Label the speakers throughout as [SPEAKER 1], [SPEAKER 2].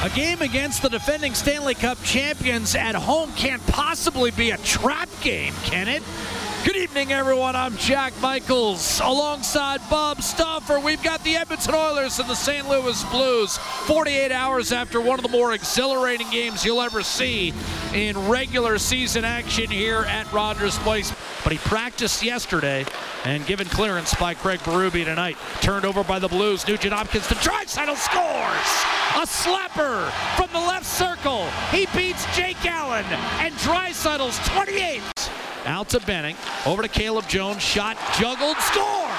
[SPEAKER 1] A game against the defending Stanley Cup champions at home can't possibly be a trap game, can it? Good evening, everyone. I'm Jack Michaels alongside Bob Stauffer. We've got the Edmonton Oilers and the St. Louis Blues 48 hours after one of the more exhilarating games you'll ever see in regular season action here at Rogers Place. But he practiced yesterday and given clearance by Craig Berube tonight. Turned over by the Blues. Nugent Hopkins to Draisaitl scores! A slapper from the left circle. He beats Jake Allen and Draisaitl's 28th. Out to Benning. Over to Caleb Jones. Shot juggled. Score!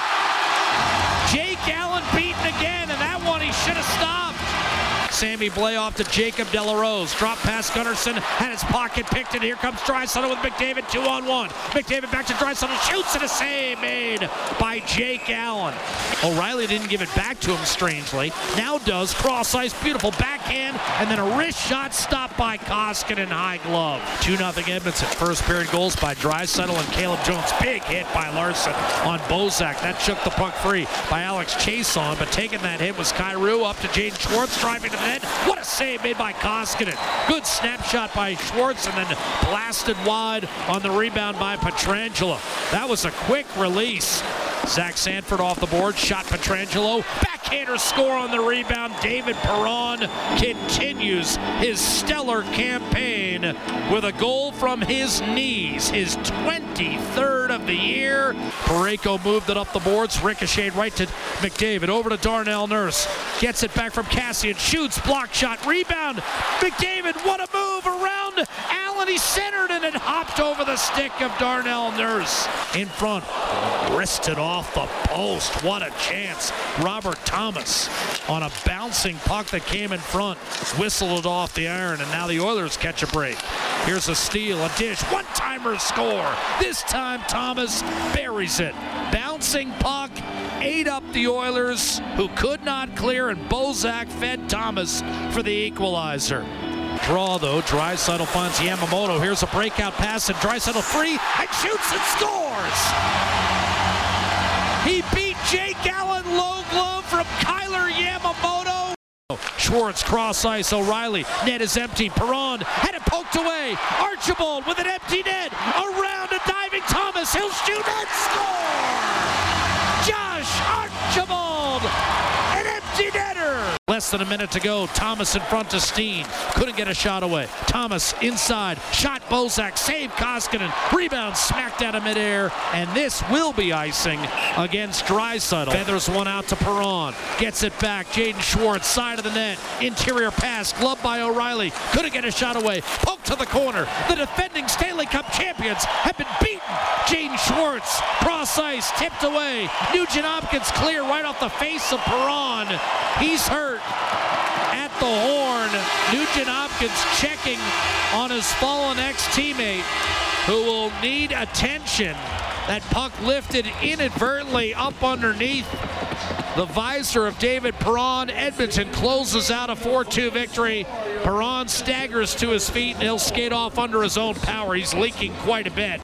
[SPEAKER 1] Jake Allen beaten again, and that one he should have stopped. Sammy Blais off to Jacob de la Rose. Drop pass Gunnarsson had his pocket picked, and here comes Draisaitl with McDavid two on one. McDavid back to Draisaitl, shoots and a save made by Jake Allen. O'Reilly didn't give it back to him strangely. Now does cross ice, beautiful backhand, and then a wrist shot stopped by Koskinen high glove. 2 0 Edmonton. First period goals by Draisaitl and Caleb Jones. Big hit by Larsson on Bozak. That shook the puck free by Alex Chiasson, but taking that hit was Kyrou up to Jaden Schwartz driving to the What a save made by Koskinen. Good snapshot by Schwartz and then blasted wide on the rebound by Pietrangelo. That was a quick release. Zach Sanford off the board, shot Pietrangelo. Backhander score on the rebound. David Perron continues his stellar campaign with a goal from his knees, his 23rd of the year. Parayko moved it up the boards, ricocheted right to McDavid, over to Darnell Nurse. Gets it back from Kassian, shoots, block shot, rebound. McDavid, what a move around Allen. He centered and it hopped over the stick of Darnell Nurse. In front, wristed off the post. What a chance. Robert Thomas on a bouncing puck that came in front, whistled it off the iron, and now the Oilers catch a break. Here's a steal, a dish, one timer score. This time Thomas buries it. Bouncing puck, ate up the Oilers, who could not clear, and Bozak fed Thomas for the equalizer. Draw though, Draisaitl finds Yamamoto. Here's a breakout pass, and Draisaitl free and shoots and scores. He beat Jake Allen low glove from Kailer Yamamoto. Schwartz cross ice. O'Reilly. Net is empty. Perron had it poked away. Archibald with an empty net. Around a diving Thomas. He'll shoot and score. Josh Archibald. An empty netter. Less than a minute to go. Thomas in front to Steen. Couldn't get a shot away. Thomas inside. Shot Bozak. Save Koskinen. Rebound smacked out of midair. And this will be icing against Draisaitl. Feathers one out to Perron. Gets it back. Jaden Schwartz. Side of the net. Interior pass. Glove by O'Reilly. Couldn't get a shot away. Poke to the corner. The defending Stanley Cup champions have been beaten. Jaden Schwartz. Cross ice. Tipped away. Nugent Hopkins clear right off the face of Perron. He's hurt at the horn. Nugent Hopkins checking on his fallen ex-teammate who will need attention. That puck lifted inadvertently up underneath the visor of David Perron. Edmonton closes out a 4-2 victory. Perron staggers to his feet and he'll skate off under his own power. He's leaking quite a bit.